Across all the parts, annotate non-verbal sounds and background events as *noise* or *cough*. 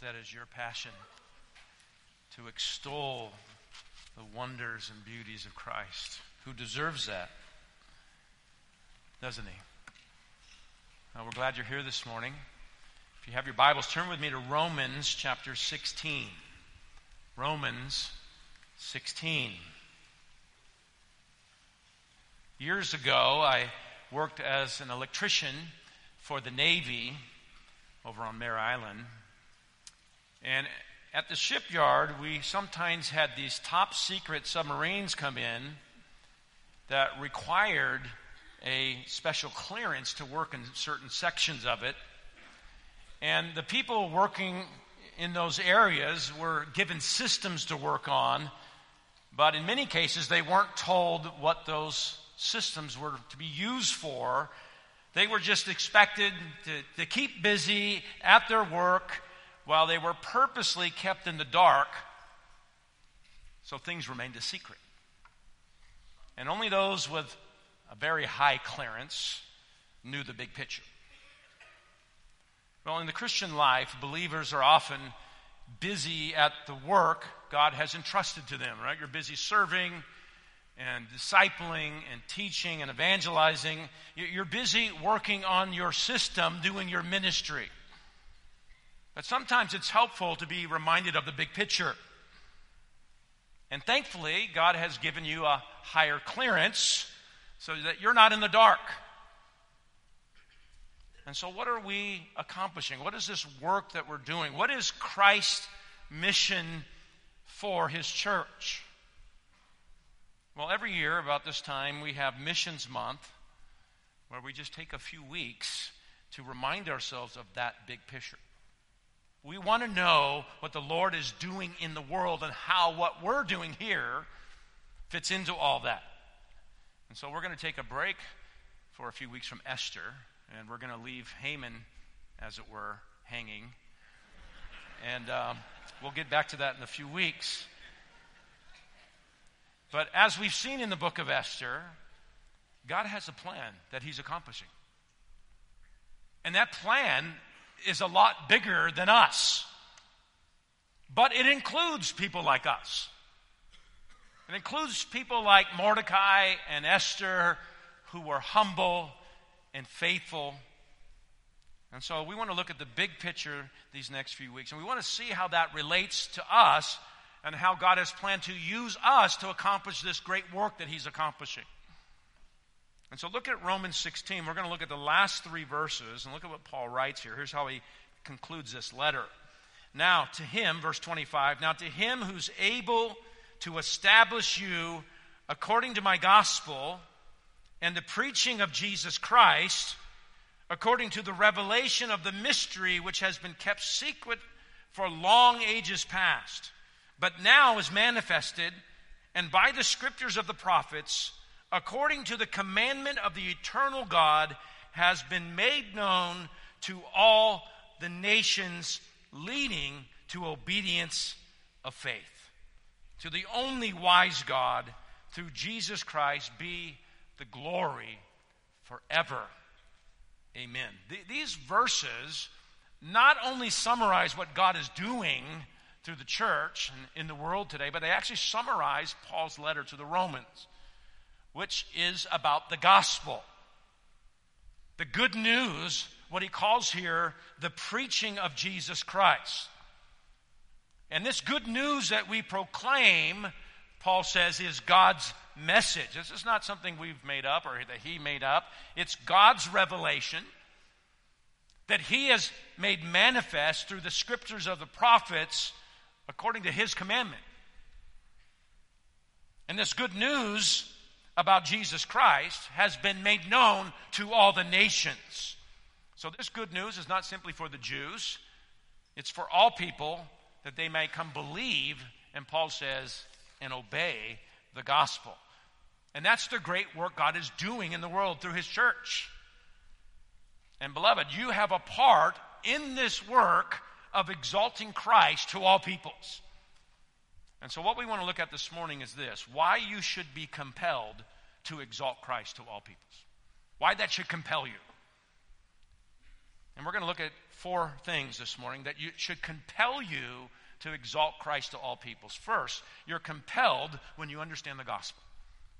that is your passion to extol the wonders and beauties of Christ, who deserves that, doesn't he? We're glad you're here this morning. If you have your Bibles, turn with me to Romans chapter 16. Romans 16. Years ago, I worked as an electrician for the Navy over on Mare Island. And at the shipyard, we sometimes had these top secret submarines come in that required a special clearance to work in certain sections of it. And the people working in those areas were given systems to work on, but in many cases, they weren't told what those systems were to be used for. They were just expected to, to keep busy at their work while they were purposely kept in the dark so things remained a secret. And only those with a very high clearance knew the big picture. Well, in the Christian life, believers are often busy at the work God has entrusted to them, right? You're busy serving and discipling and teaching and evangelizing. You're busy working on your system, doing your ministry. But sometimes it's helpful to be reminded of the big picture. And thankfully, God has given you a higher clearance so that you're not in the dark. And so, what are we accomplishing? What is this work that we're doing? What is Christ's mission for his church? Well, every year about this time, we have Missions Month, where we just take a few weeks to remind ourselves of that big picture. We want to know what the Lord is doing in the world and how what we're doing here fits into all that. And so we're going to take a break for a few weeks from Esther, and we're going to leave Haman, as it were, hanging. And um, we'll get back to that in a few weeks. But as we've seen in the book of Esther, God has a plan that He's accomplishing. And that plan is a lot bigger than us. But it includes people like us. It includes people like Mordecai and Esther who were humble and faithful. And so we want to look at the big picture these next few weeks. And we want to see how that relates to us and how God has planned to use us to accomplish this great work that He's accomplishing. And so look at Romans 16. We're going to look at the last three verses and look at what Paul writes here. Here's how he concludes this letter. Now, to him, verse 25, now to him who's able to establish you according to my gospel and the preaching of Jesus Christ, according to the revelation of the mystery which has been kept secret for long ages past, but now is manifested, and by the scriptures of the prophets, according to the commandment of the eternal God, has been made known to all the nations, leading to obedience of faith. To the only wise God, through Jesus Christ, be the glory forever. Amen. Th- these verses not only summarize what God is doing through the church and in the world today, but they actually summarize Paul's letter to the Romans which is about the gospel. The good news, what he calls here the preaching of Jesus Christ. And this good news that we proclaim, Paul says, is God's message. This is not something we've made up or that he made up. It's God's revelation that he has made manifest through the scriptures of the prophets according to his commandment. And this good news about Jesus Christ has been made known to all the nations. So, this good news is not simply for the Jews, it's for all people that they may come believe, and Paul says, and obey the gospel. And that's the great work God is doing in the world through his church. And, beloved, you have a part in this work of exalting Christ to all peoples. And so, what we want to look at this morning is this why you should be compelled to exalt Christ to all peoples. Why that should compel you. And we're going to look at four things this morning that you, should compel you to exalt Christ to all peoples. First, you're compelled when you understand the gospel.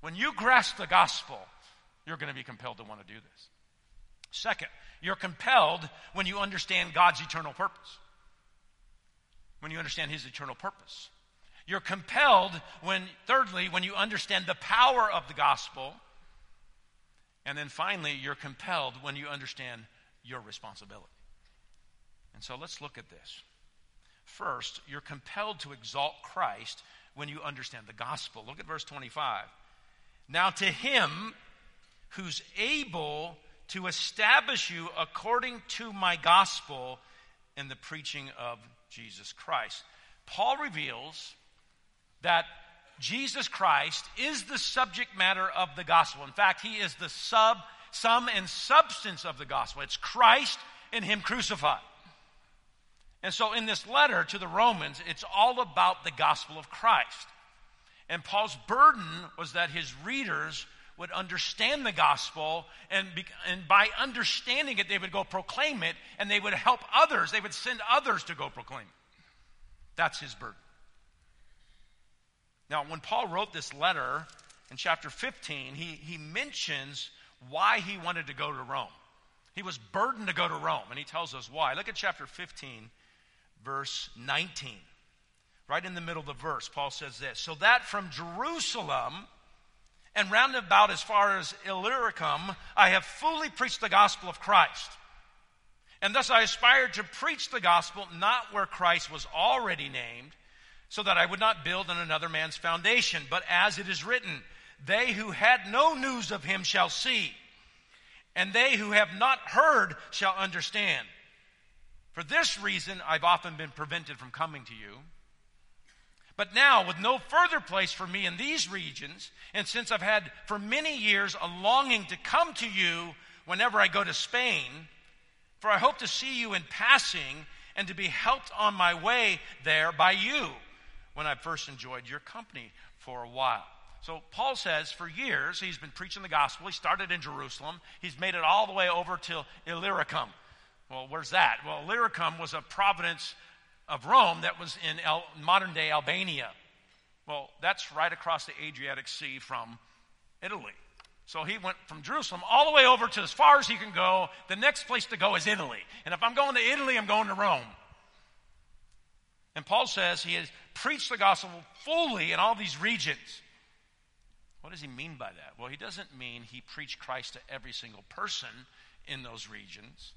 When you grasp the gospel, you're going to be compelled to want to do this. Second, you're compelled when you understand God's eternal purpose. When you understand His eternal purpose. You're compelled when, thirdly, when you understand the power of the gospel. And then finally, you're compelled when you understand your responsibility. And so let's look at this. First, you're compelled to exalt Christ when you understand the gospel. Look at verse 25. Now, to him who's able to establish you according to my gospel in the preaching of Jesus Christ. Paul reveals that Jesus Christ is the subject matter of the gospel. In fact, he is the sub, sum and substance of the gospel. It's Christ and him crucified. And so in this letter to the Romans, it's all about the gospel of Christ. And Paul's burden was that his readers would understand the gospel, and, be, and by understanding it, they would go proclaim it, and they would help others. They would send others to go proclaim it. That's his burden. Now, when Paul wrote this letter in chapter 15, he, he mentions why he wanted to go to Rome. He was burdened to go to Rome, and he tells us why. Look at chapter 15, verse 19. Right in the middle of the verse, Paul says this So that from Jerusalem and round about as far as Illyricum, I have fully preached the gospel of Christ. And thus I aspired to preach the gospel not where Christ was already named so that I would not build on another man's foundation. But as it is written, they who had no news of him shall see, and they who have not heard shall understand. For this reason, I've often been prevented from coming to you. But now, with no further place for me in these regions, and since I've had for many years a longing to come to you whenever I go to Spain, for I hope to see you in passing and to be helped on my way there by you when I first enjoyed your company for a while. So Paul says for years he's been preaching the gospel. He started in Jerusalem. He's made it all the way over to Illyricum. Well, where's that? Well, Illyricum was a province of Rome that was in El- modern day Albania. Well, that's right across the Adriatic Sea from Italy. So he went from Jerusalem all the way over to as far as he can go. The next place to go is Italy. And if I'm going to Italy, I'm going to Rome. And Paul says he has preached the gospel fully in all these regions. What does he mean by that? Well, he doesn't mean he preached Christ to every single person in those regions.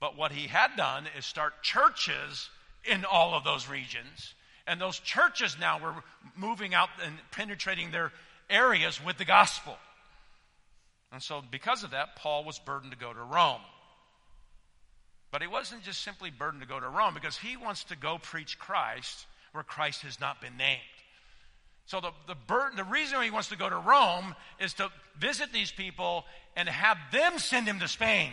But what he had done is start churches in all of those regions. And those churches now were moving out and penetrating their areas with the gospel. And so, because of that, Paul was burdened to go to Rome. But he wasn't just simply burdened to go to Rome because he wants to go preach Christ where Christ has not been named. So the, the burden, the reason he wants to go to Rome is to visit these people and have them send him to Spain.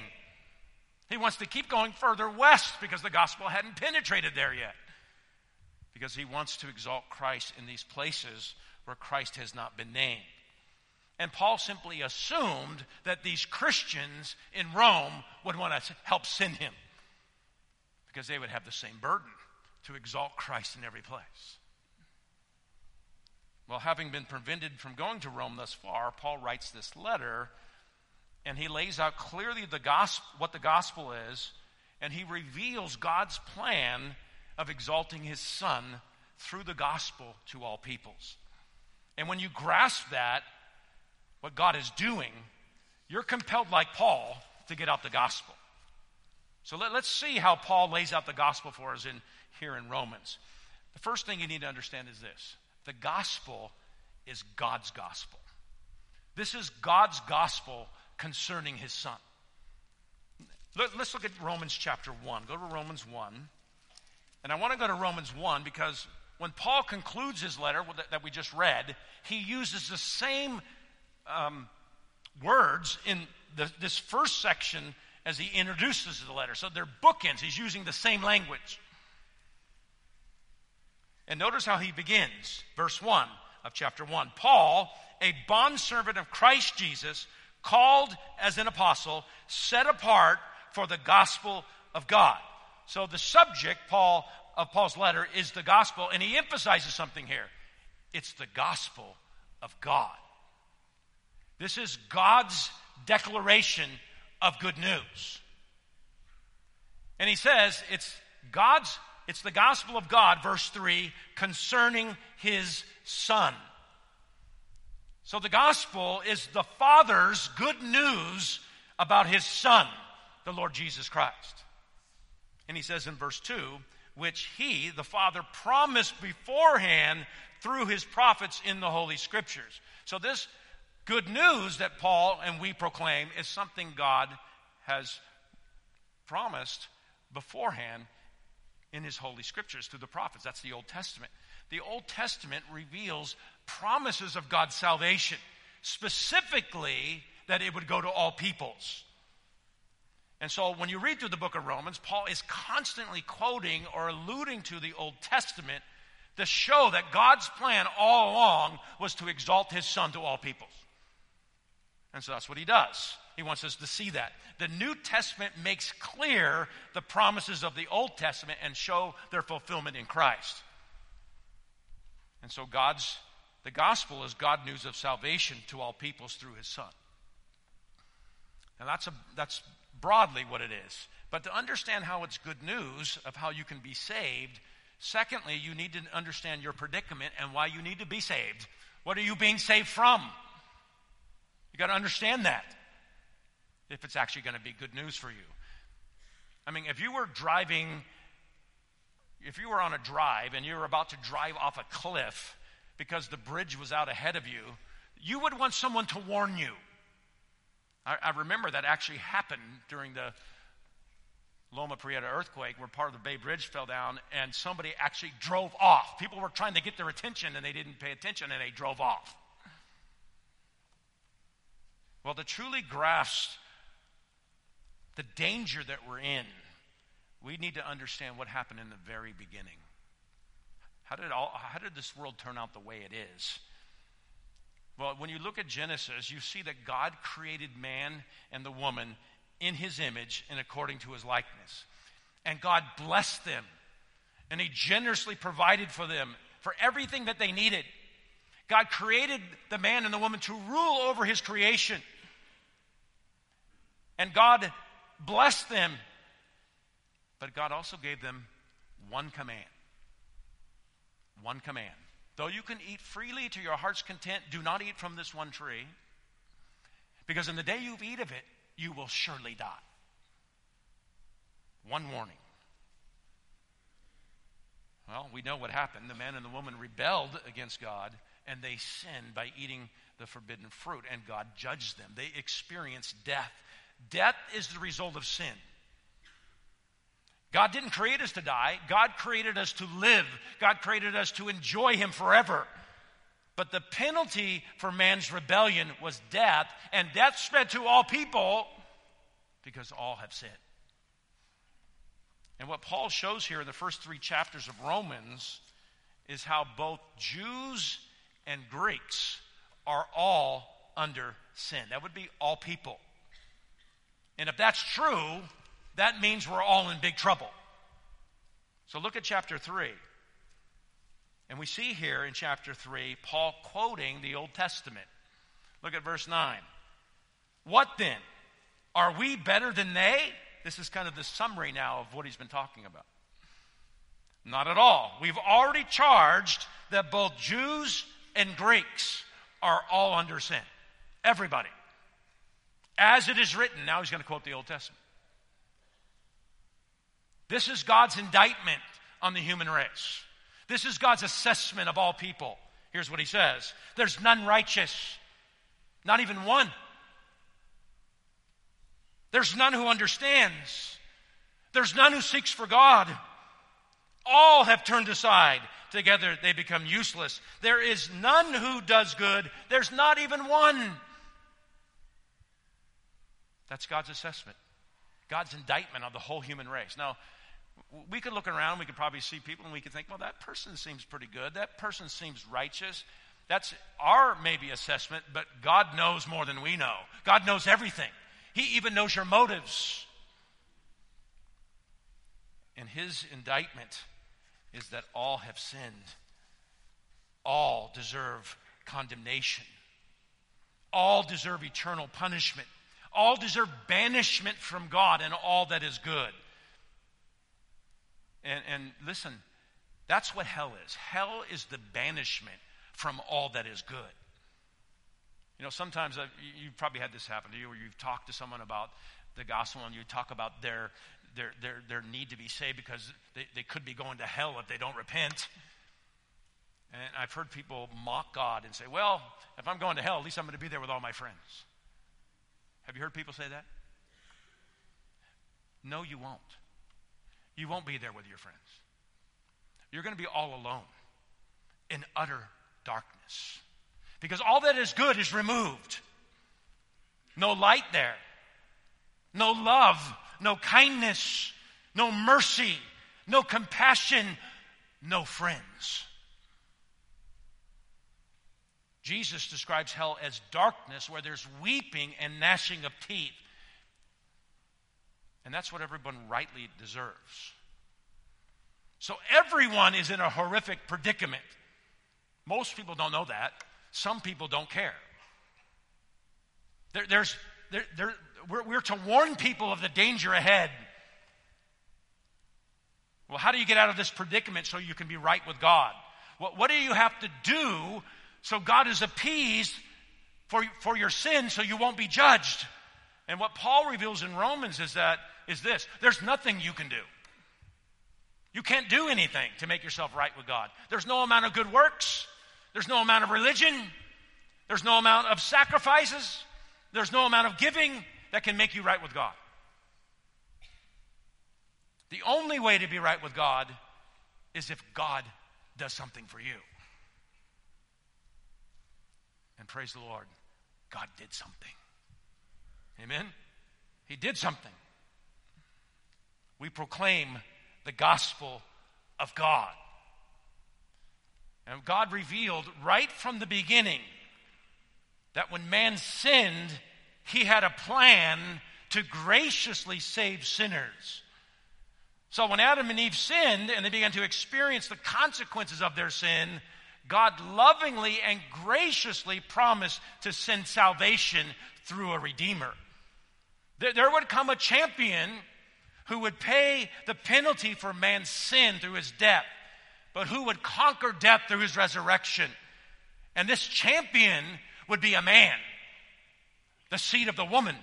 He wants to keep going further west because the gospel hadn't penetrated there yet. Because he wants to exalt Christ in these places where Christ has not been named. And Paul simply assumed that these Christians in Rome would want to help send him because they would have the same burden to exalt Christ in every place. Well, having been prevented from going to Rome thus far, Paul writes this letter and he lays out clearly the gospel, what the gospel is, and he reveals God's plan of exalting his son through the gospel to all peoples. And when you grasp that, what God is doing, you're compelled, like Paul, to get out the gospel. So let, us see how Paul lays out the gospel for us in, here in Romans. The first thing you need to understand is this the gospel is God's gospel. This is God's gospel concerning his son. Let, us look at Romans chapter 1. Go to Romans 1. And I want to go to Romans 1 because when Paul concludes his letter that we just read, he uses the same um, words in the, this first section as he introduces the letter. So they're bookends. He's using the same language. And notice how he begins, verse 1 of chapter 1. Paul, a bondservant of Christ Jesus, called as an apostle, set apart for the gospel of God. So the subject, Paul, of Paul's letter is the gospel, and he emphasizes something here. It's the gospel of God. This is God's declaration of good news. And he says it's God's, it's the gospel of God, verse 3, concerning his son. So the gospel is the Father's good news about his son, the Lord Jesus Christ. And he says in verse 2, which he, the Father, promised beforehand through his prophets in the Holy Scriptures. So this good news that Paul and we proclaim is something God has promised beforehand in his holy scriptures through the prophets. That's the Old Testament. The Old Testament reveals promises of God's salvation, specifically that it would go to all peoples. And so when you read through the book of Romans, Paul is constantly quoting or alluding to the Old Testament to show that God's plan all along was to exalt his son to all peoples. And so that's what he does. He wants us to see that. The New Testament makes clear the promises of the Old Testament and show their fulfillment in Christ. And so God's the gospel is God news of salvation to all peoples through his son. And that's a that's broadly what it is. But to understand how it's good news of how you can be saved, secondly, you need to understand your predicament and why you need to be saved. What are you being saved from? You got to understand that if it's actually going to be good news for you. I mean, if you were driving, if you were on a drive and you were about to drive off a cliff because the bridge was out ahead of you, you would want someone to warn you. I, I remember that actually happened during the Loma Prieta earthquake where part of the Bay Bridge fell down and somebody actually drove off. People were trying to get their attention and they didn't pay attention and they drove off. Well, to truly grasp the danger that we're in, we need to understand what happened in the very beginning. How did, all, how did this world turn out the way it is? Well, when you look at Genesis, you see that God created man and the woman in his image and according to his likeness. And God blessed them, and he generously provided for them for everything that they needed. God created the man and the woman to rule over his creation. And God blessed them. But God also gave them one command. One command. Though you can eat freely to your heart's content, do not eat from this one tree, because in the day you eat of it, you will surely die. One warning. Well, we know what happened. The man and the woman rebelled against God, and they sinned by eating the forbidden fruit, and God judged them. They experienced death. Death is the result of sin. God didn't create us to die. God created us to live. God created us to enjoy Him forever. But the penalty for man's rebellion was death, and death spread to all people because all have sinned. And what Paul shows here in the first three chapters of Romans is how both Jews and Greeks are all under sin. That would be all people. And if that's true, that means we're all in big trouble. So look at chapter 3. And we see here in chapter 3 Paul quoting the Old Testament. Look at verse 9. What then? Are we better than they? This is kind of the summary now of what he's been talking about. Not at all. We've already charged that both Jews and Greeks are all under sin. Everybody. As it is written. Now he's going to quote the Old Testament. This is God's indictment on the human race. This is God's assessment of all people. Here's what he says There's none righteous, not even one. There's none who understands. There's none who seeks for God. All have turned aside. Together they become useless. There is none who does good. There's not even one. That's God's assessment, God's indictment of the whole human race. Now, we could look around, we could probably see people, and we could think, well, that person seems pretty good. That person seems righteous. That's our maybe assessment, but God knows more than we know. God knows everything. He even knows your motives. And his indictment is that all have sinned. All deserve condemnation. All deserve eternal punishment. All deserve banishment from God and all that is good. And, and listen, that's what hell is. Hell is the banishment from all that is good. You know, sometimes uh, you've probably had this happen to you where you've talked to someone about the gospel and you talk about their, their, their, their need to be saved because they, they could be going to hell if they don't repent. And I've heard people mock God and say, well, if I'm going to hell, at least I'm going to be there with all my friends. Have you heard people say that? No, you won't. You won't be there with your friends. You're going to be all alone in utter darkness. Because all that is good is removed. No light there, no love, no kindness, no mercy, no compassion, no friends. Jesus describes hell as darkness where there's weeping and gnashing of teeth. And that's what everyone rightly deserves. So everyone is in a horrific predicament. Most people don't know that. Some people don't care. There, there's, there, there, we're, we're to warn people of the danger ahead. Well, how do you get out of this predicament so you can be right with God? What, what do you have to do so God is appeased for, for your sin so you won't be judged? And what Paul reveals in Romans is that is this there's nothing you can do. You can't do anything to make yourself right with God. There's no amount of good works. There's no amount of religion. There's no amount of sacrifices. There's no amount of giving that can make you right with God. The only way to be right with God is if God does something for you. And praise the Lord, God did something. Amen? He did something. We proclaim the gospel of God. And God revealed right from the beginning that when man sinned, he had a plan to graciously save sinners. So when Adam and Eve sinned and they began to experience the consequences of their sin, God lovingly and graciously promised to send salvation through a redeemer. There would come a champion who would pay the penalty for man's sin through his death, but who would conquer death through his resurrection. And this champion would be a man, the seed of the woman.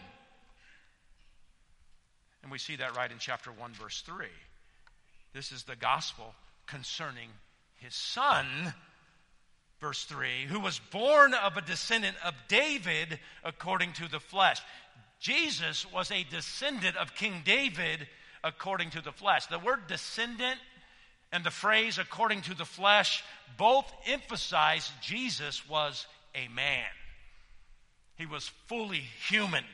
And we see that right in chapter 1, verse 3. This is the gospel concerning his son, verse 3, who was born of a descendant of David according to the flesh. Jesus was a descendant of King David according to the flesh. The word descendant and the phrase according to the flesh both emphasize Jesus was a man. He was fully human.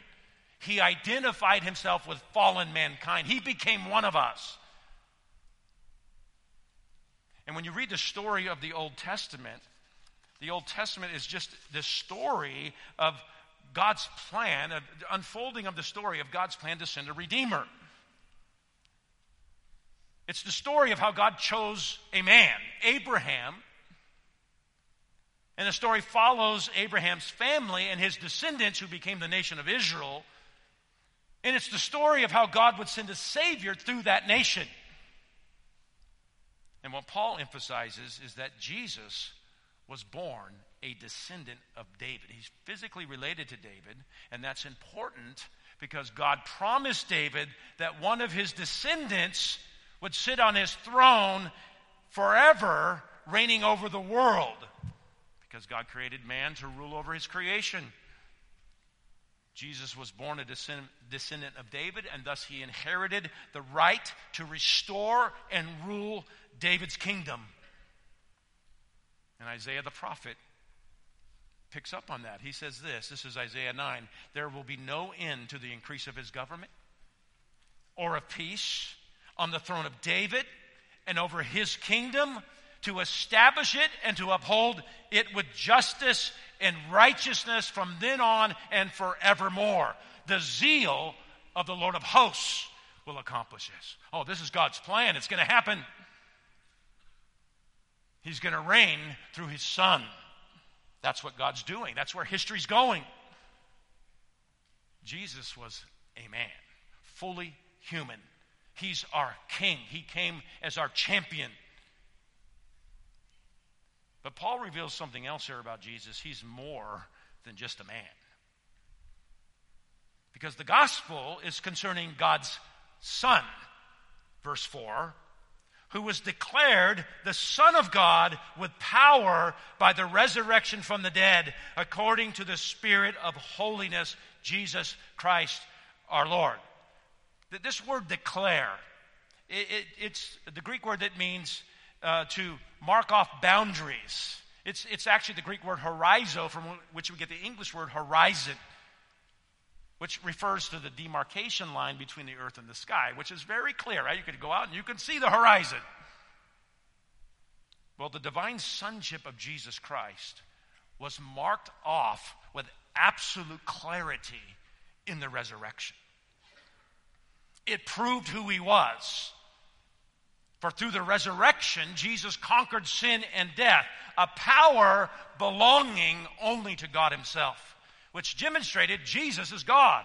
He identified himself with fallen mankind. He became one of us. And when you read the story of the Old Testament, the Old Testament is just the story of God's plan, of the unfolding of the story of God's plan to send a Redeemer. It's the story of how God chose a man, Abraham. And the story follows Abraham's family and his descendants who became the nation of Israel. And it's the story of how God would send a Savior through that nation. And what Paul emphasizes is that Jesus was born a descendant of David. He's physically related to David, and that's important because God promised David that one of his descendants would sit on his throne forever, reigning over the world. Because God created man to rule over his creation. Jesus was born a descendant of David, and thus he inherited the right to restore and rule David's kingdom. And Isaiah the prophet picks up on that. He says this this is Isaiah 9 there will be no end to the increase of his government or of peace on the throne of David and over his kingdom to establish it and to uphold it with justice and righteousness from then on and forevermore. The zeal of the Lord of hosts will accomplish this. Oh, this is God's plan. It's going to happen. He's going to reign through his son. That's what God's doing. That's where history's going. Jesus was a man, fully human. He's our king. He came as our champion. But Paul reveals something else here about Jesus. He's more than just a man. Because the gospel is concerning God's Son, verse 4, who was declared the Son of God with power by the resurrection from the dead, according to the Spirit of holiness, Jesus Christ our Lord. This word declare, it, it, it's the Greek word that means uh, to mark off boundaries. It's, it's actually the Greek word horizo, from which we get the English word horizon, which refers to the demarcation line between the earth and the sky, which is very clear, right? You could go out and you can see the horizon. Well, the divine sonship of Jesus Christ was marked off with absolute clarity in the resurrection. It proved who he was. For through the resurrection, Jesus conquered sin and death, a power belonging only to God Himself, which demonstrated Jesus is God.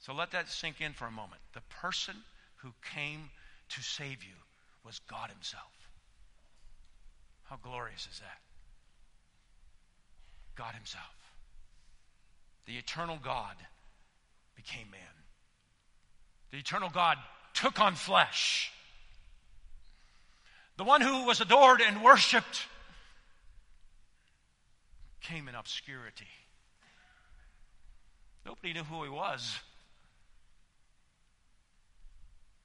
So let that sink in for a moment. The person who came to save you was God Himself. How glorious is that? God Himself. The eternal God became man. The eternal God took on flesh. The one who was adored and worshiped came in obscurity. Nobody knew who he was.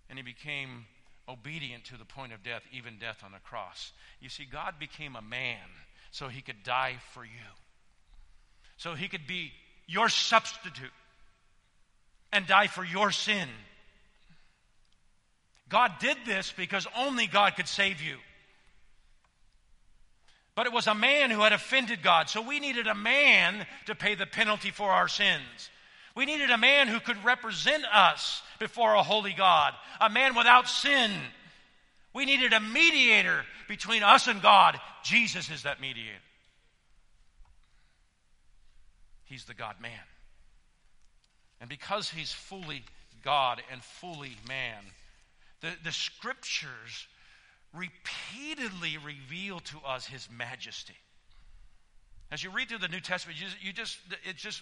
And he became obedient to the point of death, even death on the cross. You see, God became a man so he could die for you, so he could be your substitute and die for your sin. God did this because only God could save you. But it was a man who had offended God, so we needed a man to pay the penalty for our sins. We needed a man who could represent us before a holy God, a man without sin. We needed a mediator between us and God. Jesus is that mediator. He's the God man. And because he's fully God and fully man, the, the scriptures repeatedly reveal to us his majesty. As you read through the New Testament, you, you just, it's just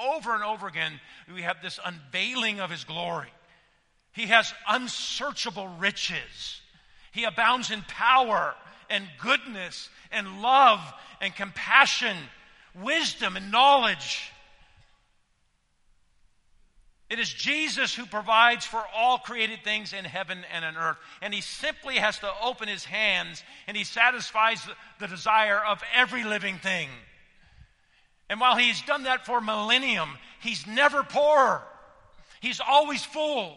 over and over again, we have this unveiling of his glory. He has unsearchable riches. He abounds in power and goodness and love and compassion, wisdom and knowledge. It is Jesus who provides for all created things in heaven and on earth. And he simply has to open his hands and he satisfies the desire of every living thing. And while he's done that for millennium, he's never poor. He's always full.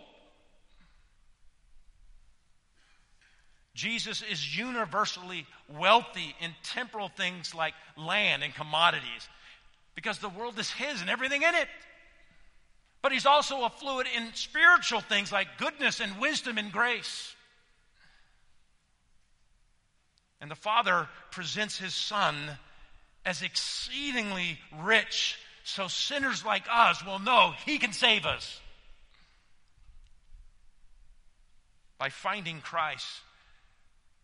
Jesus is universally wealthy in temporal things like land and commodities because the world is his and everything in it. But he's also affluent in spiritual things like goodness and wisdom and grace. And the Father presents his Son as exceedingly rich so sinners like us will know he can save us. By finding Christ,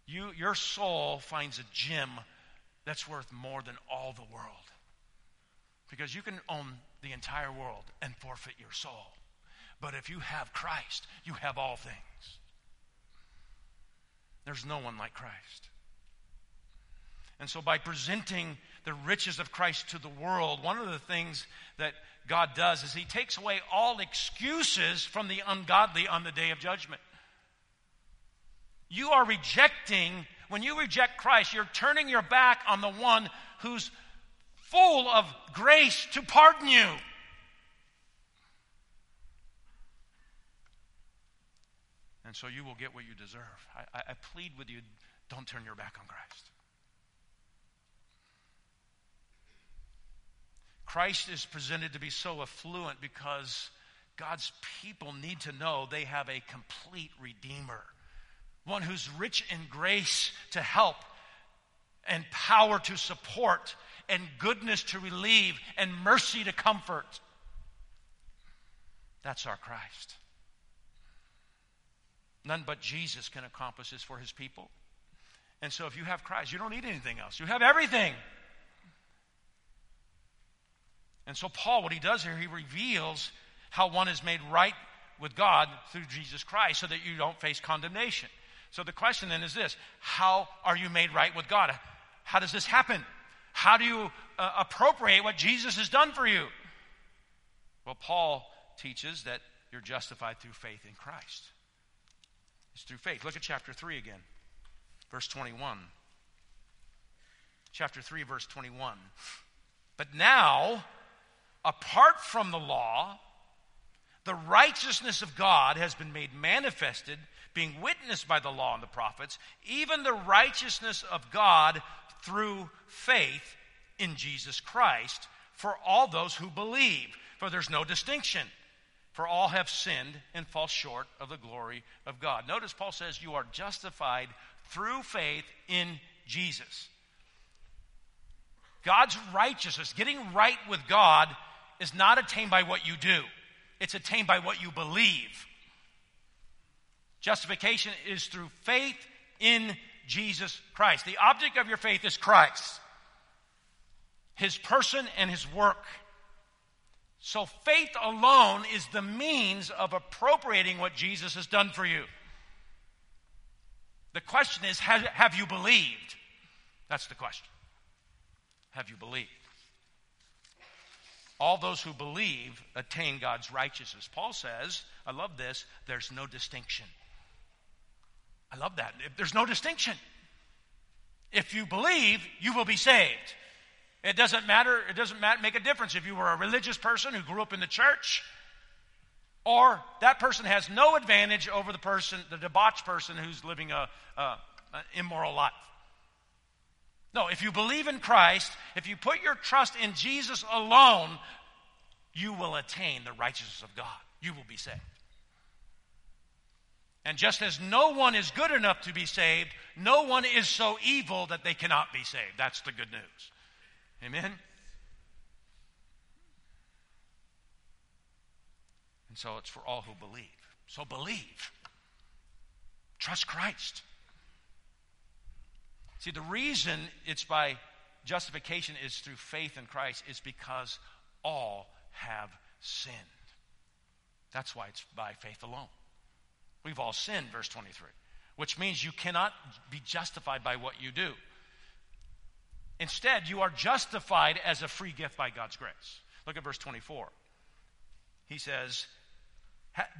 you, your soul finds a gem that's worth more than all the world. Because you can own the entire world and forfeit your soul. But if you have Christ, you have all things. There's no one like Christ. And so, by presenting the riches of Christ to the world, one of the things that God does is He takes away all excuses from the ungodly on the day of judgment. You are rejecting, when you reject Christ, you're turning your back on the one who's full of grace to pardon you. And so you will get what you deserve. I, I, plead with you don't turn your back on Christ. Christ is presented to be so affluent because God's people need to know they have a complete Redeemer, one who's rich in grace to help and power to support and goodness to relieve and mercy to comfort. That's our Christ. None but Jesus can accomplish this for his people. And so if you have Christ, you don't need anything else. You have everything. And so, Paul, what he does here, he reveals how one is made right with God through Jesus Christ so that you don't face condemnation. So the question then is this How are you made right with God? How does this happen? How do you uh, appropriate what Jesus has done for you? Well, Paul teaches that you're justified through faith in Christ. It's through faith. Look at chapter 3 again, verse 21. Chapter 3, verse 21. But now, apart from the law, the righteousness of God has been made manifested, being witnessed by the law and the prophets, even the righteousness of God through faith in Jesus Christ for all those who believe. For there's no distinction. For all have sinned and fall short of the glory of God. Notice Paul says you are justified through faith in Jesus. God's righteousness, getting right with God, is not attained by what you do, it's attained by what you believe. Justification is through faith in Jesus Christ. The object of your faith is Christ, His person and His work. So faith alone is the means of appropriating what Jesus has done for you. The question is have, have you believed? That's the question. Have you believed? All those who believe attain God's righteousness. Paul says, I love this, there's no distinction. I love that. There's no distinction. If you believe, you will be saved. It doesn't matter, it doesn't make a difference if you were a religious person who grew up in the church or that person has no advantage over the person, the debauched person who's living a, a, a immoral life. No, if you believe in Christ, if you put your trust in Jesus alone, you will attain the righteousness of God. You will be saved. And just as no one is good enough to be saved, no one is so evil that they cannot be saved. That's the good news. Amen? And so it's for all who believe. So believe. Trust Christ. See, the reason it's by justification is through faith in Christ is because all have sinned. That's why it's by faith alone. We've all sinned, verse 23, which means you cannot be justified by what you do. Instead, you are justified as a free gift by God's grace. Look at verse 24. He says,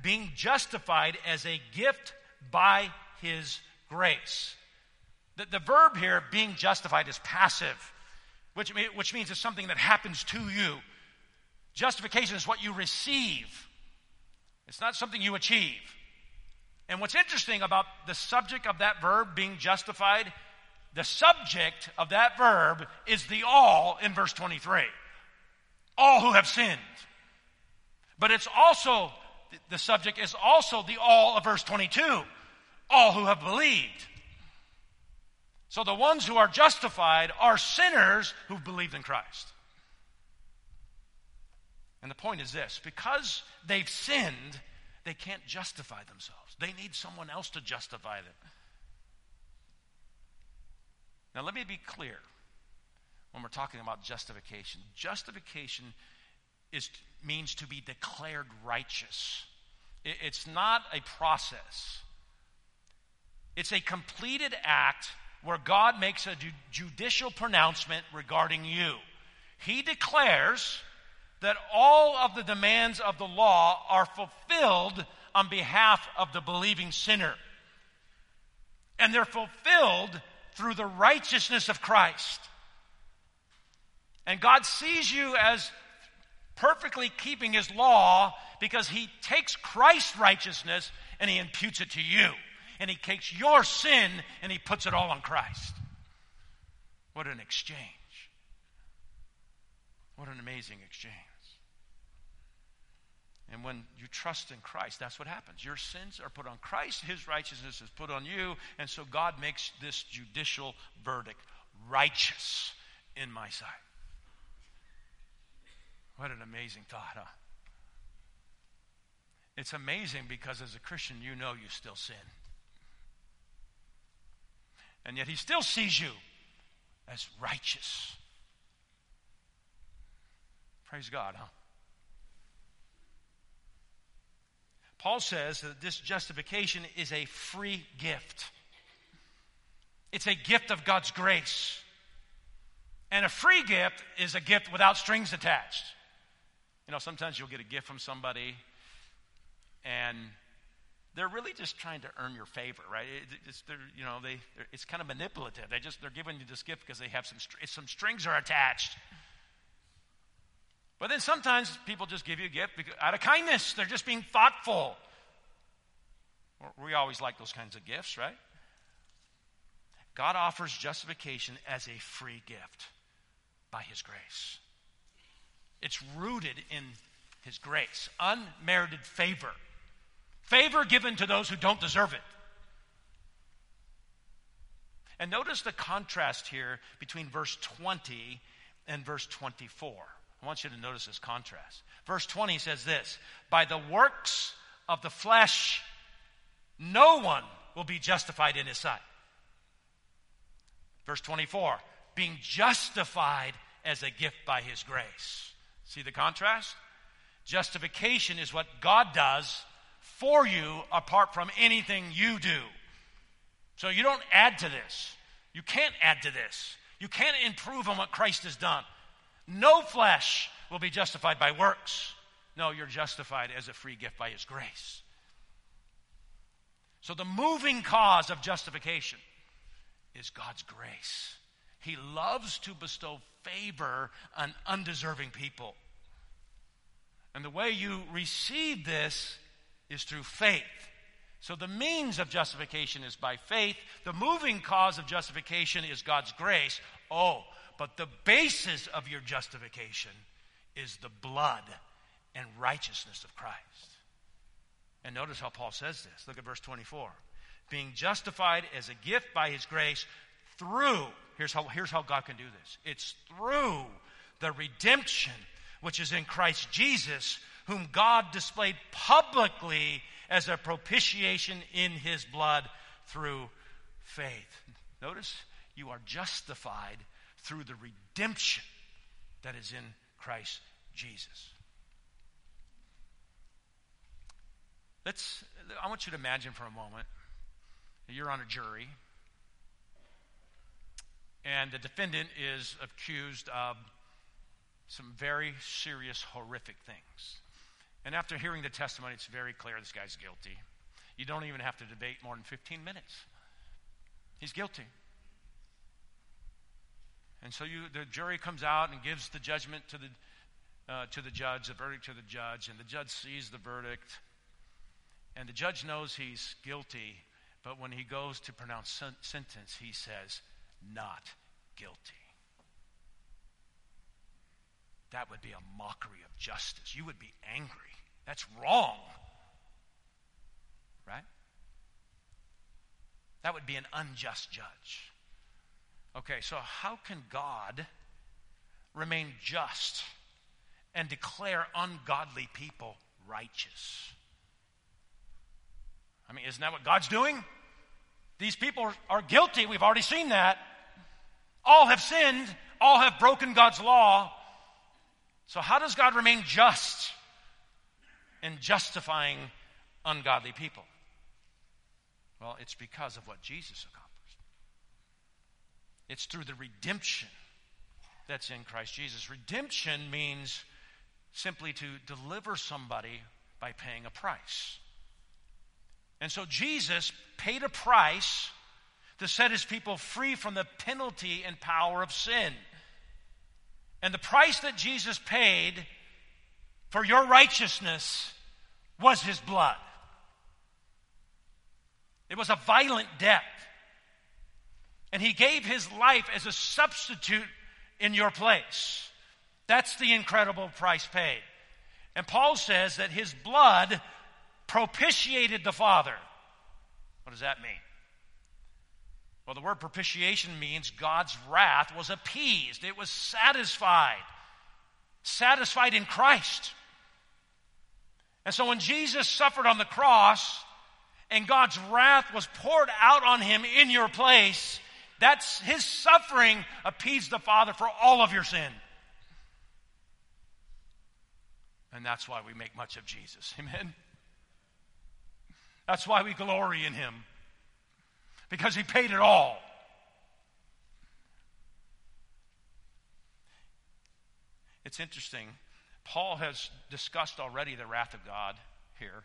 being justified as a gift by his grace. The, the verb here, being justified, is passive, which, which means it's something that happens to you. Justification is what you receive, it's not something you achieve. And what's interesting about the subject of that verb being justified, the subject of that verb is the all in verse 23. All who have sinned. But it's also, the subject is also the all of verse 22. All who have believed. So the ones who are justified are sinners who've believed in Christ. And the point is this because they've sinned, they can't justify themselves. They need someone else to justify them. Now, let me be clear when we're talking about justification. Justification is, means to be declared righteous, it, it's not a process, it's a completed act where God makes a ju- judicial pronouncement regarding you. He declares that all of the demands of the law are fulfilled on behalf of the believing sinner. And they're fulfilled through the righteousness of Christ. And God sees you as perfectly keeping his law because he takes Christ's righteousness and he imputes it to you. And he takes your sin and he puts it all on Christ. What an exchange. What an amazing exchange. And when you trust in Christ, that's what happens. Your sins are put on Christ, His righteousness is put on you, and so God makes this judicial verdict righteous in my sight. What an amazing thought, huh? It's amazing because as a Christian, you know you still sin. And yet He still sees you as righteous. Praise God, huh? Paul says that this justification is a free gift. It's a gift of God's grace. And a free gift is a gift without strings attached. You know, sometimes you'll get a gift from somebody and they're really just trying to earn your favor, right? It's, you know, they, it's kind of manipulative. They just, they're giving you this gift because they have some, some strings are attached. But then sometimes people just give you a gift because, out of kindness. They're just being thoughtful. We always like those kinds of gifts, right? God offers justification as a free gift by His grace. It's rooted in His grace, unmerited favor. Favor given to those who don't deserve it. And notice the contrast here between verse 20 and verse 24. I want you to notice this contrast. Verse 20 says this By the works of the flesh, no one will be justified in his sight. Verse 24, being justified as a gift by his grace. See the contrast? Justification is what God does for you apart from anything you do. So you don't add to this. You can't add to this. You can't improve on what Christ has done. No flesh will be justified by works. No, you're justified as a free gift by His grace. So the moving cause of justification is God's grace. He loves to bestow favor on undeserving people. And the way you receive this is through faith. So the means of justification is by faith. The moving cause of justification is God's grace. Oh, but the basis of your justification is the blood and righteousness of Christ. And notice how Paul says this. Look at verse 24. Being justified as a gift by his grace through, here's how, here's how God can do this it's through the redemption which is in Christ Jesus, whom God displayed publicly as a propitiation in his blood through faith. Notice you are justified through the redemption that is in Christ Jesus. Let's, I want you to imagine for a moment you're on a jury, and the defendant is accused of some very serious, horrific things. And after hearing the testimony, it's very clear this guy's guilty. You don't even have to debate more than 15 minutes. He's guilty. And so you, the jury comes out and gives the judgment to the, uh, to the judge, the verdict to the judge, and the judge sees the verdict. And the judge knows he's guilty, but when he goes to pronounce sen- sentence, he says, not guilty. That would be a mockery of justice. You would be angry. That's wrong. Right? That would be an unjust judge. Okay, so how can God remain just and declare ungodly people righteous? I mean, isn't that what God's doing? These people are guilty. We've already seen that. All have sinned, all have broken God's law. So, how does God remain just in justifying ungodly people? Well, it's because of what Jesus accomplished. It's through the redemption that's in Christ Jesus. Redemption means simply to deliver somebody by paying a price. And so Jesus paid a price to set his people free from the penalty and power of sin. And the price that Jesus paid for your righteousness was his blood. It was a violent death. And he gave his life as a substitute in your place. That's the incredible price paid. And Paul says that his blood propitiated the Father. What does that mean? Well, the word propitiation means God's wrath was appeased, it was satisfied, satisfied in Christ. And so when Jesus suffered on the cross and God's wrath was poured out on him in your place, that's his suffering appeased the Father for all of your sin. And that's why we make much of Jesus. *laughs* Amen. That's why we glory in him because he paid it all. It's interesting. Paul has discussed already the wrath of God here.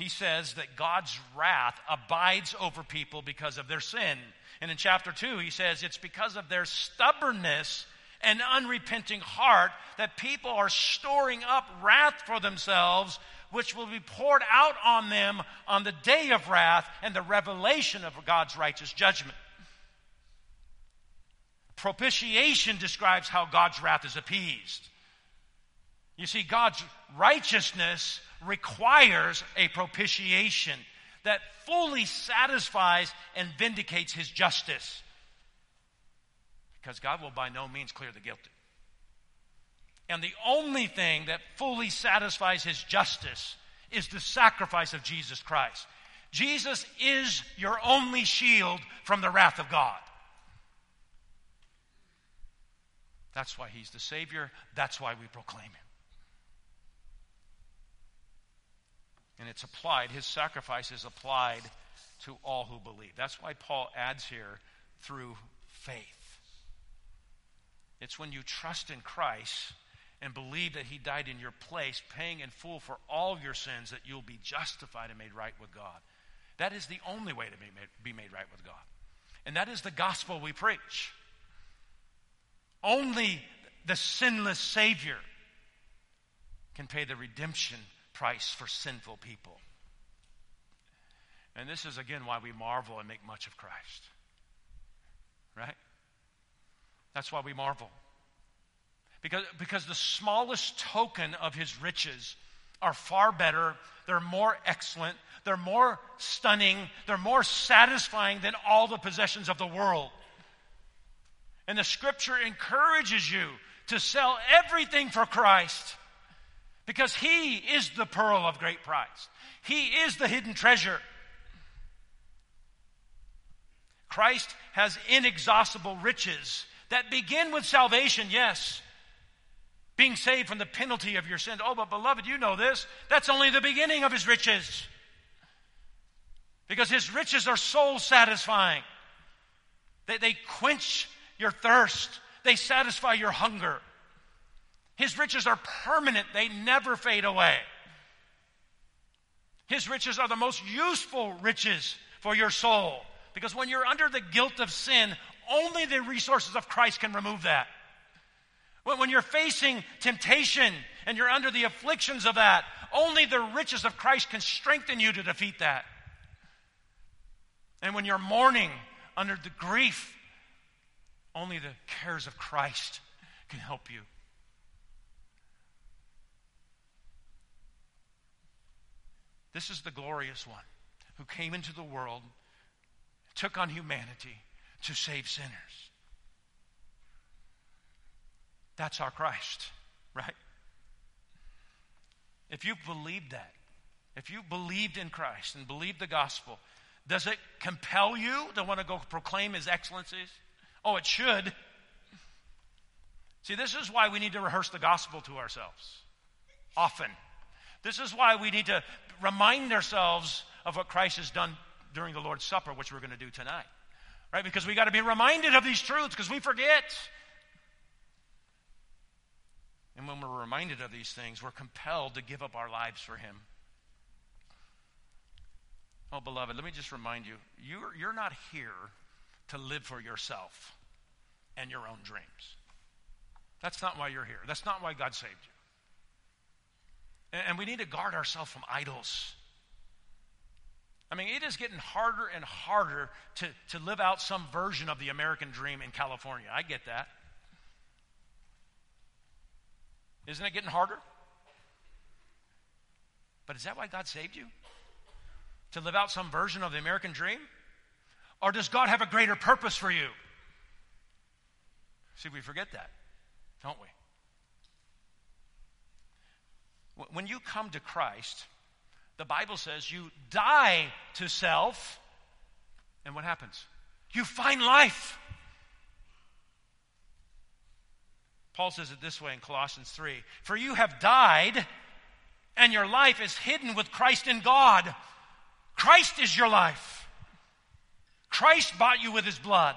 He says that God's wrath abides over people because of their sin. And in chapter 2, he says it's because of their stubbornness and unrepenting heart that people are storing up wrath for themselves which will be poured out on them on the day of wrath and the revelation of God's righteous judgment. Propitiation describes how God's wrath is appeased. You see, God's righteousness requires a propitiation that fully satisfies and vindicates his justice. Because God will by no means clear the guilty. And the only thing that fully satisfies his justice is the sacrifice of Jesus Christ. Jesus is your only shield from the wrath of God. That's why he's the Savior. That's why we proclaim him. And it's applied, his sacrifice is applied to all who believe. That's why Paul adds here through faith. It's when you trust in Christ and believe that he died in your place, paying in full for all your sins, that you'll be justified and made right with God. That is the only way to be made, be made right with God. And that is the gospel we preach. Only the sinless Savior can pay the redemption price for sinful people. And this is again why we marvel and make much of Christ. Right? That's why we marvel. Because, because the smallest token of his riches are far better, they're more excellent, they're more stunning, they're more satisfying than all the possessions of the world. And the scripture encourages you to sell everything for Christ because he is the pearl of great price, he is the hidden treasure. Christ has inexhaustible riches that begin with salvation, yes being saved from the penalty of your sins. Oh, but beloved, you know this. That's only the beginning of his riches. Because his riches are soul satisfying. They, they quench your thirst, they satisfy your hunger. His riches are permanent, they never fade away. His riches are the most useful riches for your soul. Because when you're under the guilt of sin, only the resources of Christ can remove that. When you're facing temptation and you're under the afflictions of that, only the riches of Christ can strengthen you to defeat that. And when you're mourning under the grief, only the cares of Christ can help you. This is the glorious one who came into the world, took on humanity to save sinners. That's our Christ, right? If you believed that, if you believed in Christ and believed the gospel, does it compel you to want to go proclaim his excellencies? Oh, it should. See, this is why we need to rehearse the gospel to ourselves often. This is why we need to remind ourselves of what Christ has done during the Lord's Supper, which we're going to do tonight. Right? Because we got to be reminded of these truths because we forget. And when we're reminded of these things, we're compelled to give up our lives for Him. Oh, beloved, let me just remind you you're, you're not here to live for yourself and your own dreams. That's not why you're here. That's not why God saved you. And, we need to guard ourselves from idols. I mean, it is getting harder and harder to, to live out some version of the American dream in California. I get that. Isn't it getting harder? But is that why God saved you? To live out some version of the American dream? Or does God have a greater purpose for you? See, we forget that, don't we? When you come to Christ, the Bible says you die to self, and what happens? You find life. Paul says it this way in Colossians 3 For you have died, and your life is hidden with Christ in God. Christ is your life. Christ bought you with his blood.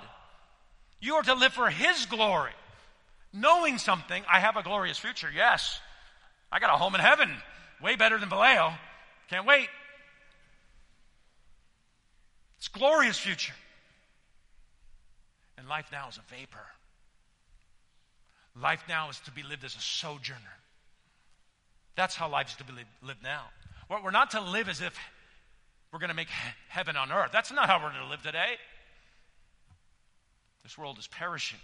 You are to live for his glory. Knowing something, I have a glorious future, yes. I got a home in heaven, way better than Vallejo. Can't wait. It's glorious future. And life now is a vapor. Life now is to be lived as a sojourner. That's how life is to be lived now. We're not to live as if we're going to make heaven on earth. That's not how we're going to live today. This world is perishing.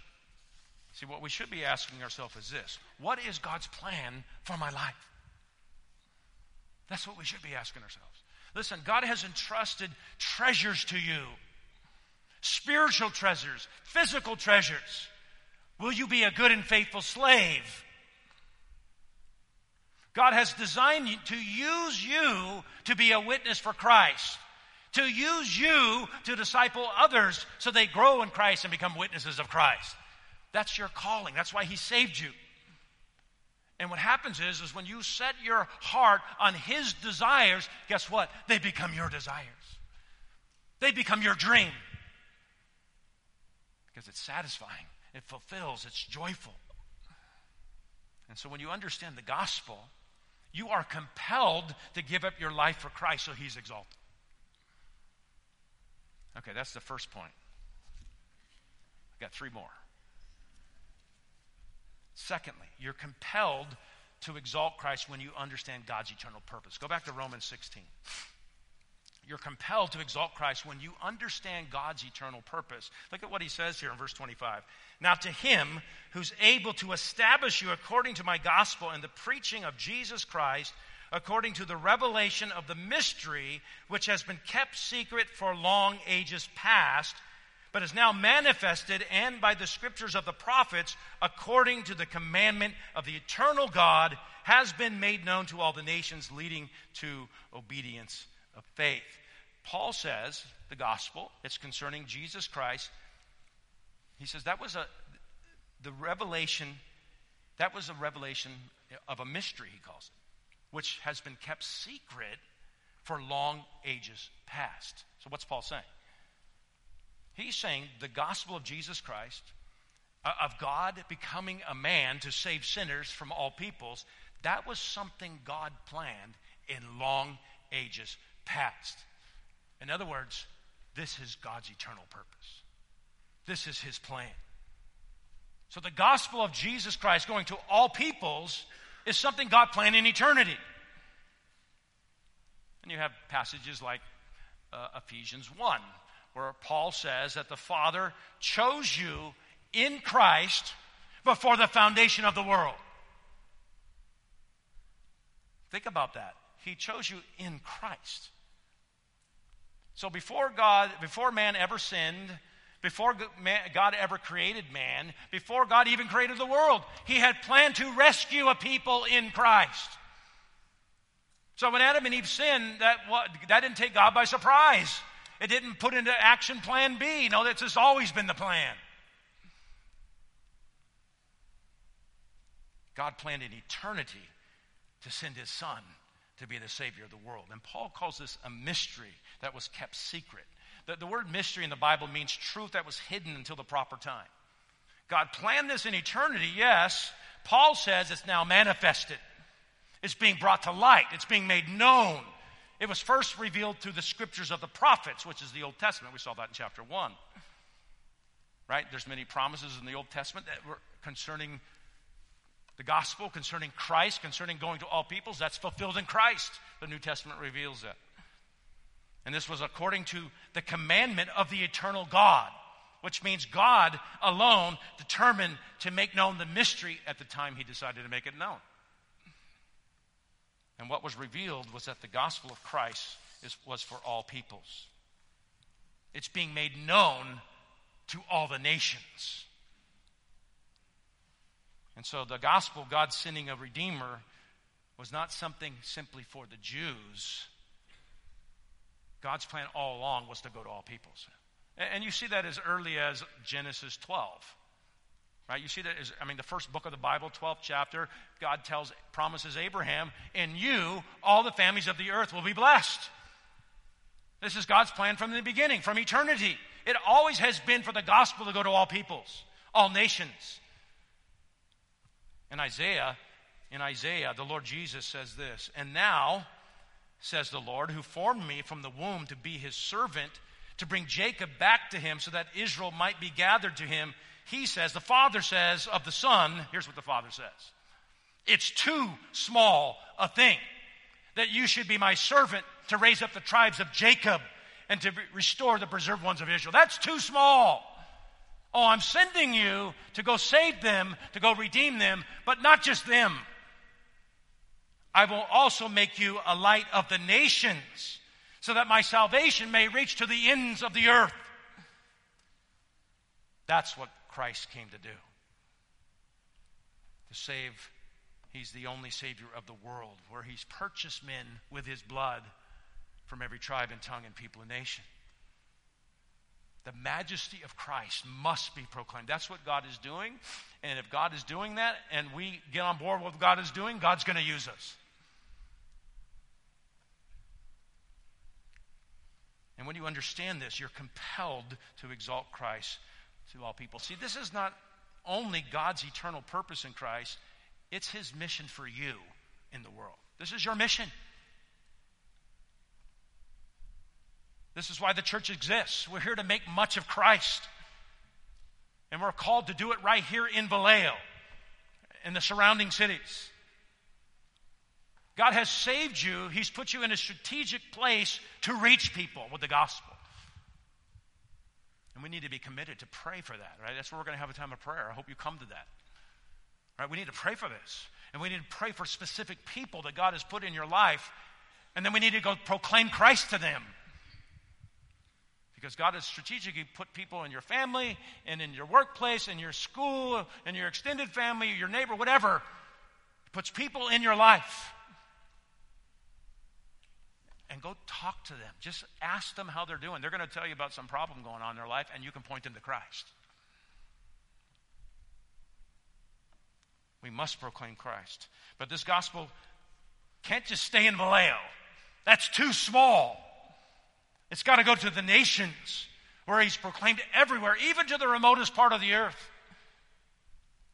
See, what we should be asking ourselves is this What is God's plan for my life? That's what we should be asking ourselves. Listen, God has entrusted treasures to you spiritual treasures, physical treasures. Will you be a good and faithful slave? God has designed to use you to be a witness for Christ, to use you to disciple others so they grow in Christ and become witnesses of Christ. That's your calling. That's why He saved you. And what happens is, is when you set your heart on His desires, guess what? They become your desires. They become your dream. Because it's satisfying, it fulfills, it's joyful. And so when you understand the gospel, you are compelled to give up your life for Christ so He's exalted. Okay, that's the first point. I've got three more. Secondly, you're compelled to exalt Christ when you understand God's eternal purpose. Go back to Romans 16. You're compelled to exalt Christ when you understand God's eternal purpose. Look at what he says here in verse 25. Now, to him who's able to establish you according to my gospel and the preaching of Jesus Christ, according to the revelation of the mystery which has been kept secret for long ages past but is now manifested and by the scriptures of the prophets, according to the commandment of the eternal God, has been made known to all the nations, leading to obedience of faith. Paul says, the gospel, it's concerning Jesus Christ. He says that was a the revelation, that was a revelation of a mystery, he calls it, which has been kept secret for long ages past. So what's Paul saying? He's saying the gospel of Jesus Christ, uh, of God becoming a man to save sinners from all peoples, that was something God planned in long ages past. In other words, this is God's eternal purpose. This is his plan. So the gospel of Jesus Christ going to all peoples is something God planned in eternity. And you have passages like uh, Ephesians 1, where Paul says that the Father chose you in Christ before the foundation of the world. Think about that. He chose you in Christ. So before God, before man ever sinned, before God ever created man, before God even created the world, He had planned to rescue a people in Christ. So when Adam and Eve sinned, that, that didn't take God by surprise. It didn't put into action plan B. No, that's just always been the plan. God planned in eternity to send his son to be the Savior of the world. And Paul calls this a mystery that was kept secret. The, the word mystery in the Bible means truth that was hidden until the proper time. God planned this in eternity, yes. Paul says it's now manifested. It's being brought to light. It's being made known. It was first revealed through the scriptures of the prophets, which is the Old Testament. We saw that in chapter 1. Right? There's many promises in the Old Testament that were concerning the gospel, concerning Christ, concerning going to all peoples. That's fulfilled in Christ. The New Testament reveals that. And this was according to the commandment of the eternal God, which means God alone determined to make known the mystery at the time he decided to make it known. And what was revealed was that the gospel of Christ is, was for all peoples. It's being made known to all the nations. And so the gospel, God sending a redeemer, was not something simply for the Jews. God's plan all along was to go to all peoples. And you see that as early as Genesis 12. Right? You see that as, I mean, the first book of the Bible, 12th chapter, God tells, promises Abraham, in you, all the families of the earth will be blessed. This is God's plan from the beginning, from eternity. It always has been for the gospel to go to all peoples, all nations. In Isaiah, in Isaiah, the Lord Jesus says this, and now, says the Lord, who formed me from the womb to be his servant, to bring Jacob back to him so that Israel might be gathered to him. He says, the Father says of the Son, here's what the Father says It's too small a thing that you should be my servant to raise up the tribes of Jacob and to restore the preserved ones of Israel. That's too small. Oh, I'm sending you to go save them, to go redeem them, but not just them. I will also make you a light of the nations, so that my salvation may reach to the ends of the earth. That's what Christ came to do. To save, He's the only Savior of the world, where He's purchased men with His blood from every tribe and tongue and people and nation. The majesty of Christ must be proclaimed. That's what God is doing. And if God is doing that and we get on board with what God is doing, God's going to use us. And when you understand this, you're compelled to exalt Christ to all people. See, this is not only God's eternal purpose in Christ, it's His mission for you in the world. This is your mission. This is why the church exists. We're here to make much of Christ. And we're called to do it right here in Vallejo, in the surrounding cities. God has saved you, He's put you in a strategic place to reach people with the gospel. And we need to be committed to pray for that, right? That's where we're going to have a time of prayer. I hope you come to that. Right? We need to pray for this. And we need to pray for specific people that God has put in your life. And then we need to go proclaim Christ to them. Because God has strategically put people in your family and in your workplace, in your school, in your extended family, your neighbor, whatever. He puts people in your life. And go talk to them. Just ask them how they're doing. They're going to tell you about some problem going on in their life, and you can point them to Christ. We must proclaim Christ. But this gospel can't just stay in Vallejo. That's too small. It's got to go to the nations where he's proclaimed everywhere, even to the remotest part of the earth.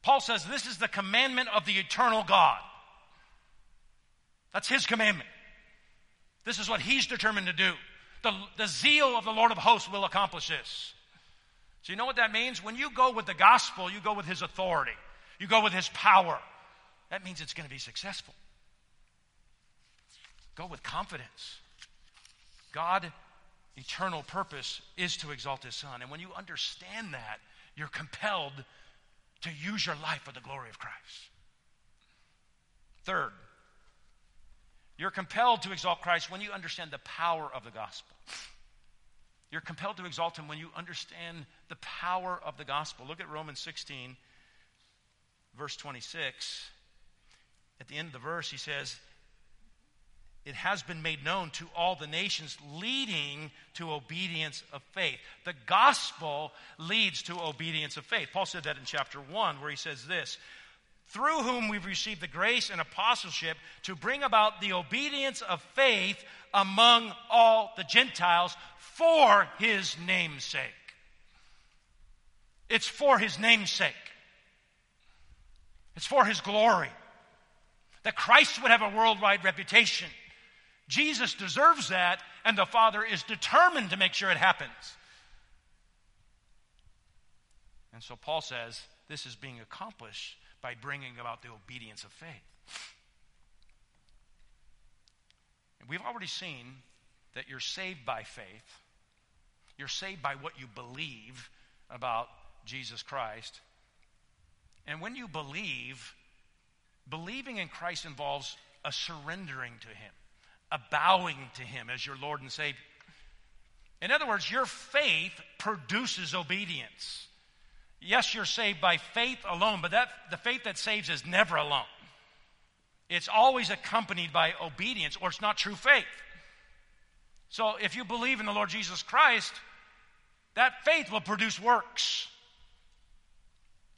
Paul says this is the commandment of the eternal God. That's his commandment. This is what he's determined to do. The, the zeal of the Lord of hosts will accomplish this. So, you know what that means? When you go with the gospel, you go with his authority, you go with his power. That means it's going to be successful. Go with confidence. God eternal purpose is to exalt his son. And when you understand that, you're compelled to use your life for the glory of Christ. Third, you're compelled to exalt Christ when you understand the power of the gospel. You're compelled to exalt him when you understand the power of the gospel. Look at Romans 16, verse 26. At the end of the verse, he says, it has been made known to all the nations, leading to obedience of faith. The gospel leads to obedience of faith. Paul said that in chapter 1, where he says this through whom we've received the grace and apostleship to bring about the obedience of faith among all the Gentiles for his name's sake. It's for his name's sake. It's for his glory. That Christ would have a worldwide reputation Jesus deserves that, and the Father is determined to make sure it happens. And so Paul says this is being accomplished by bringing about the obedience of faith. And we've already seen that you're saved by faith, you're saved by what you believe about Jesus Christ. And when you believe, believing in Christ involves a surrendering to Him, a bowing to Him as your Lord and Savior. In other words, your faith produces obedience. Yes, you're saved by faith alone, but that, the faith that saves is never alone. It's always accompanied by obedience, or it's not true faith. So if you believe in the Lord Jesus Christ, that faith will produce works.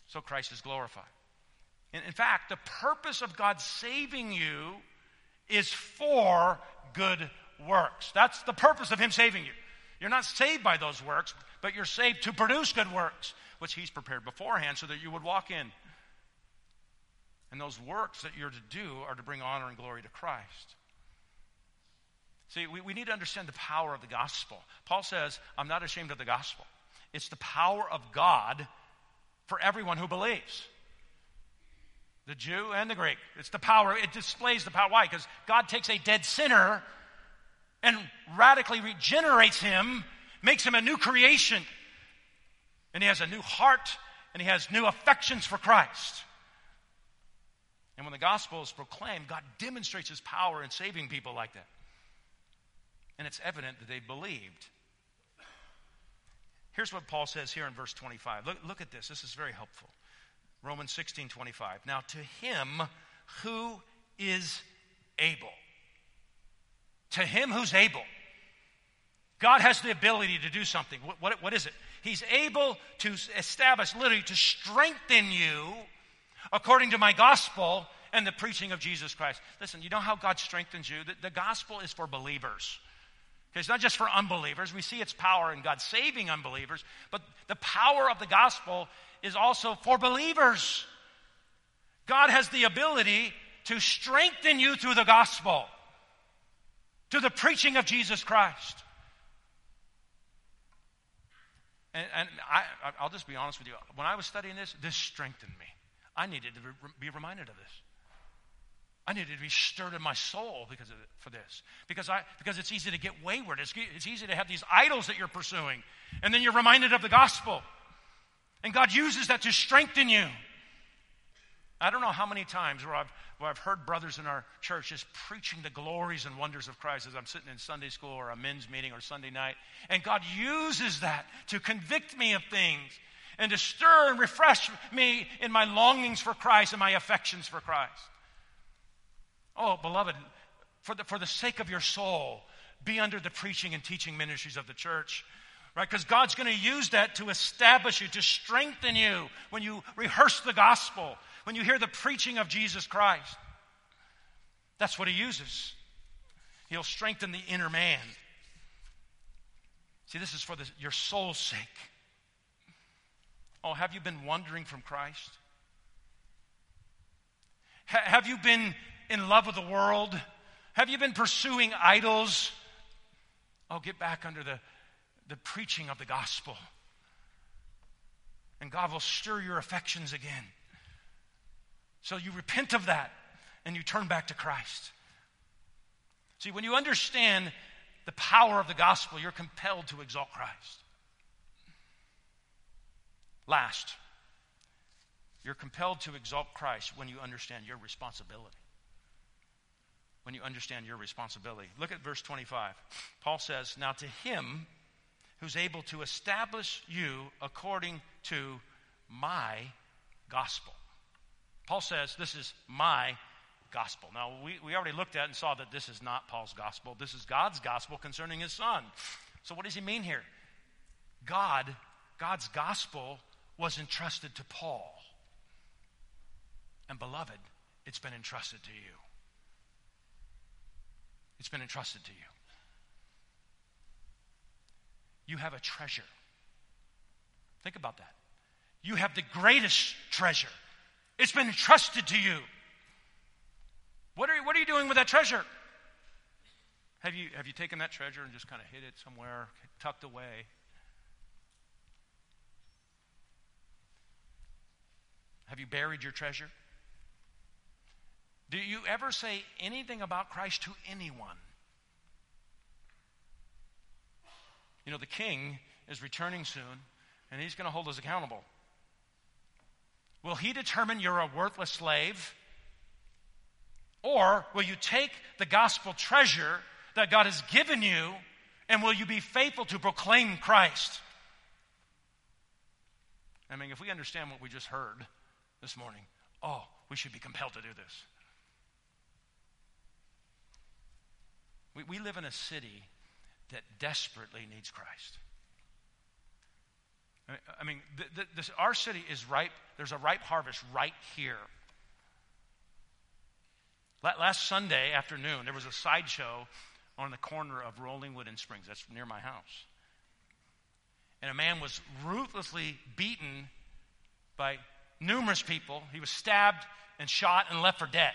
So Christ is glorified. In, in fact, the purpose of God saving you is for good works. That's the purpose of Him saving you. You're not saved by those works, but you're saved to produce good works, which He's prepared beforehand so that you would walk in. And those works that you're to do are to bring honor and glory to Christ. See, we, we need to understand the power of the gospel. Paul says, I'm not ashamed of the gospel. It's the power of God for everyone who believes the Jew and the Greek. It's the power, it displays the power. Why? Because God takes a dead sinner and radically regenerates him, makes him a new creation. And he has a new heart and he has new affections for Christ. And when the gospel is proclaimed, God demonstrates his power in saving people like that. And it's evident that they believed. Here's what Paul says here in verse 25. Look, look at this. This is very helpful. Romans 16 25. Now, to him who is able, to him who's able, God has the ability to do something. What, what, what is it? He's able to establish, literally, to strengthen you according to my gospel and the preaching of Jesus Christ. Listen, you know how God strengthens you? The, the gospel is for believers. Okay, it's not just for unbelievers. We see its power in God saving unbelievers, but the power of the gospel is also for believers. God has the ability to strengthen you through the gospel, to the preaching of Jesus Christ. And, and I, I'll just be honest with you. When I was studying this, this strengthened me. I needed to be reminded of this. I needed to be stirred in my soul because of it, for this. Because, I, because it's easy to get wayward. It's, it's easy to have these idols that you're pursuing. And then you're reminded of the gospel. And God uses that to strengthen you. I don't know how many times where I've, where I've heard brothers in our church just preaching the glories and wonders of Christ as I'm sitting in Sunday school or a men's meeting or Sunday night. And God uses that to convict me of things and to stir and refresh me in my longings for Christ and my affections for Christ. Oh, beloved, for the, for the sake of your soul, be under the preaching and teaching ministries of the church right? Because God's going to use that to establish you, to strengthen you when you rehearse the gospel, when you hear the preaching of Jesus Christ. That's what He uses. He'll strengthen the inner man. See, this is for the, your soul's sake. Oh, have you been wandering from Christ? Ha- have you been in love with the world? Have you been pursuing idols? Oh, get back under the the preaching of the gospel. And God will stir your affections again. So you repent of that and you turn back to Christ. See, when you understand the power of the gospel, you're compelled to exalt Christ. Last, you're compelled to exalt Christ when you understand your responsibility. When you understand your responsibility. Look at verse 25. Paul says, Now to him who's able to establish you according to my gospel. Paul says, This is my gospel. Now, we, we already looked at and saw that this is not Paul's gospel. This is God's gospel concerning his son. So, what does he mean here? God, God's gospel was entrusted to Paul. And, beloved, it's been entrusted to you. It's been entrusted to you you have a treasure. Think about that. You have the greatest treasure. It's been entrusted to you. What are, what are you doing with that treasure? Have you, have you taken that treasure and just kind of hid it somewhere, tucked away? Have you buried your treasure? Do you ever say anything about Christ to anyone? You know, the king is returning soon, and he's going to hold us accountable. Will he determine you're a worthless slave? Or will you take the gospel treasure that God has given you and will you be faithful to proclaim Christ? I mean, if we understand what we just heard this morning, oh, we should be compelled to do this. We, we live in a city that desperately needs Christ. I mean, this, our city is ripe. There's a ripe harvest right here. Last Sunday afternoon, there was a sideshow on the corner of Rollingwood and Springs. That's near my house. And a man was ruthlessly beaten by numerous people. He was stabbed and shot and left for dead.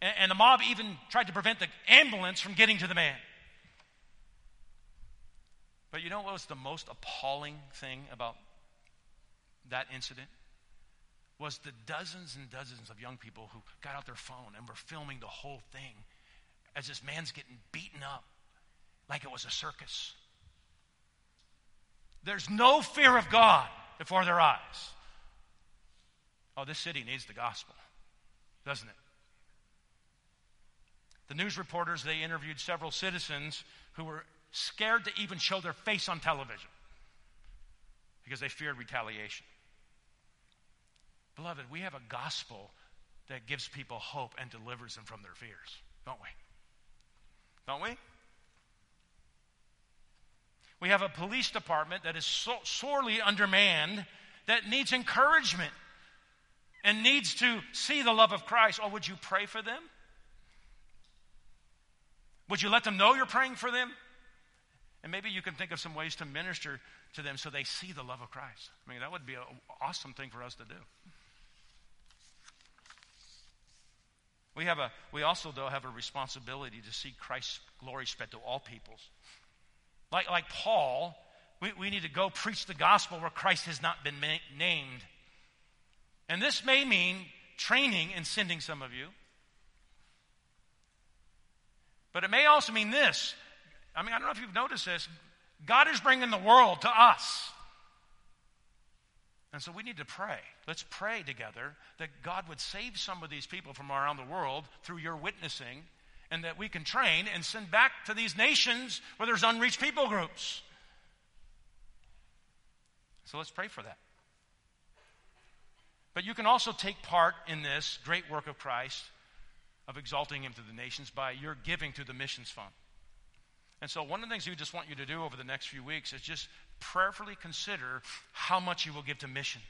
And, and the mob even tried to prevent the ambulance from getting to the man. But you know what was the most appalling thing about that incident? Was the dozens and dozens of young people who got out their phone and were filming the whole thing as this man's getting beaten up like it was a circus. There's no fear of God before their eyes. Oh, this city needs the gospel, doesn't it? The news reporters, they interviewed several citizens who were scared to even show their face on television because they feared retaliation. Beloved, we have a gospel that gives people hope and delivers them from their fears, don't we? Don't we? We have a police department that is so sorely undermanned that needs encouragement and needs to see the love of Christ. Oh, would you pray for them? Would you let them know you're praying for them? And maybe you can think of some ways to minister to them so they see the love of Christ. I mean, that would be an awesome thing for us to do. We, have a, we also, though, have a responsibility to see Christ's glory spread to all peoples. Like, like Paul, we, we need to go preach the gospel where Christ has not been ma- named. And this may mean training and sending some of you. But it may also mean this I mean, I don't know if you've noticed this. God is bringing the world to us. And so we need to pray. Let's pray together that God would save some of these people from around the world through your witnessing and that we can train and send back to these nations where there's unreached people groups. So let's pray for that. But you can also take part in this great work of Christ of exalting Him to the nations by your giving to the missions fund. And so, one of the things we just want you to do over the next few weeks is just prayerfully consider how much you will give to missions.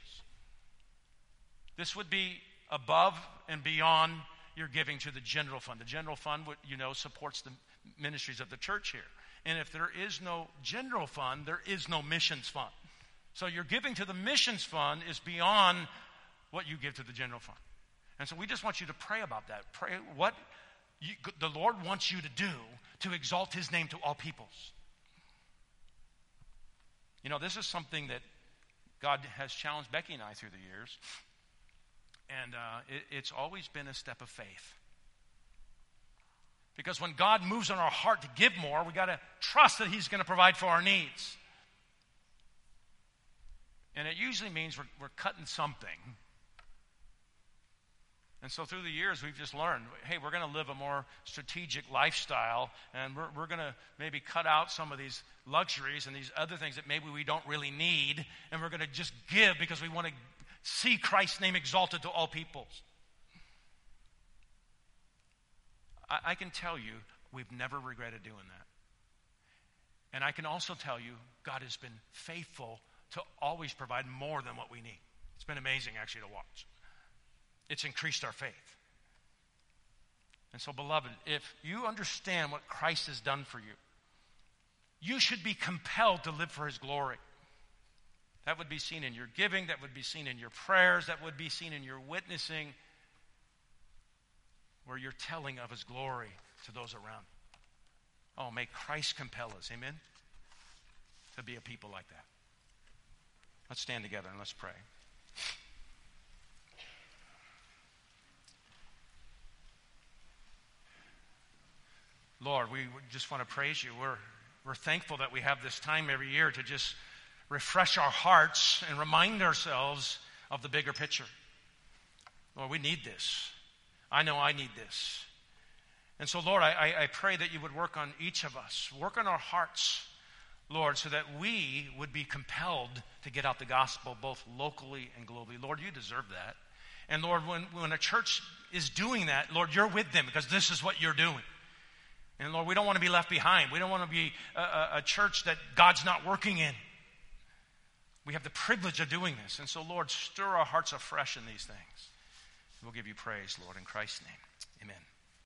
This would be above and beyond your giving to the general fund. The general fund, you know, supports the ministries of the church here. And if there is no general fund, there is no missions fund. So your giving to the missions fund is beyond what you give to the general fund. And so we just want you to pray about that. Pray what you, the Lord wants you to do to exalt his name to all peoples. You know, this is something that God has challenged Becky and I through the years. And uh, it, it's always been a step of faith. Because when God moves on our heart to give more, we got to trust that He's going to provide for our needs. And it usually means we're, we're cutting something and so through the years, we've just learned hey, we're going to live a more strategic lifestyle, and we're, we're going to maybe cut out some of these luxuries and these other things that maybe we don't really need, and we're going to just give because we want to see Christ's name exalted to all peoples. I, I can tell you, we've never regretted doing that. And I can also tell you, God has been faithful to always provide more than what we need. It's been amazing, actually, to watch it's increased our faith. And so, beloved, if you understand what Christ has done for you, you should be compelled to live for his glory. That would be seen in your giving, that would be seen in your prayers, that would be seen in your witnessing, where you're telling of his glory to those around. Oh, may Christ compel us, amen? To be a people like that. Let's stand together and let's pray. Lord, we just want to praise you. We're, we're thankful that we have this time every year to just refresh our hearts and remind ourselves of the bigger picture. Lord, we need this. I know I need this. And so, Lord, I, I pray that you would work on each of us, work on our hearts, Lord, so that we would be compelled to get out the gospel both locally and globally. Lord, you deserve that. And Lord, when, when a church is doing that, Lord, you're with them because this is what you're doing. And Lord, we don't want to be left behind. We don't want to be a, a, a church that God's not working in. We have the privilege of doing this. And so, Lord, stir our hearts afresh in these things. We'll give you praise, Lord, in Christ's name. Amen.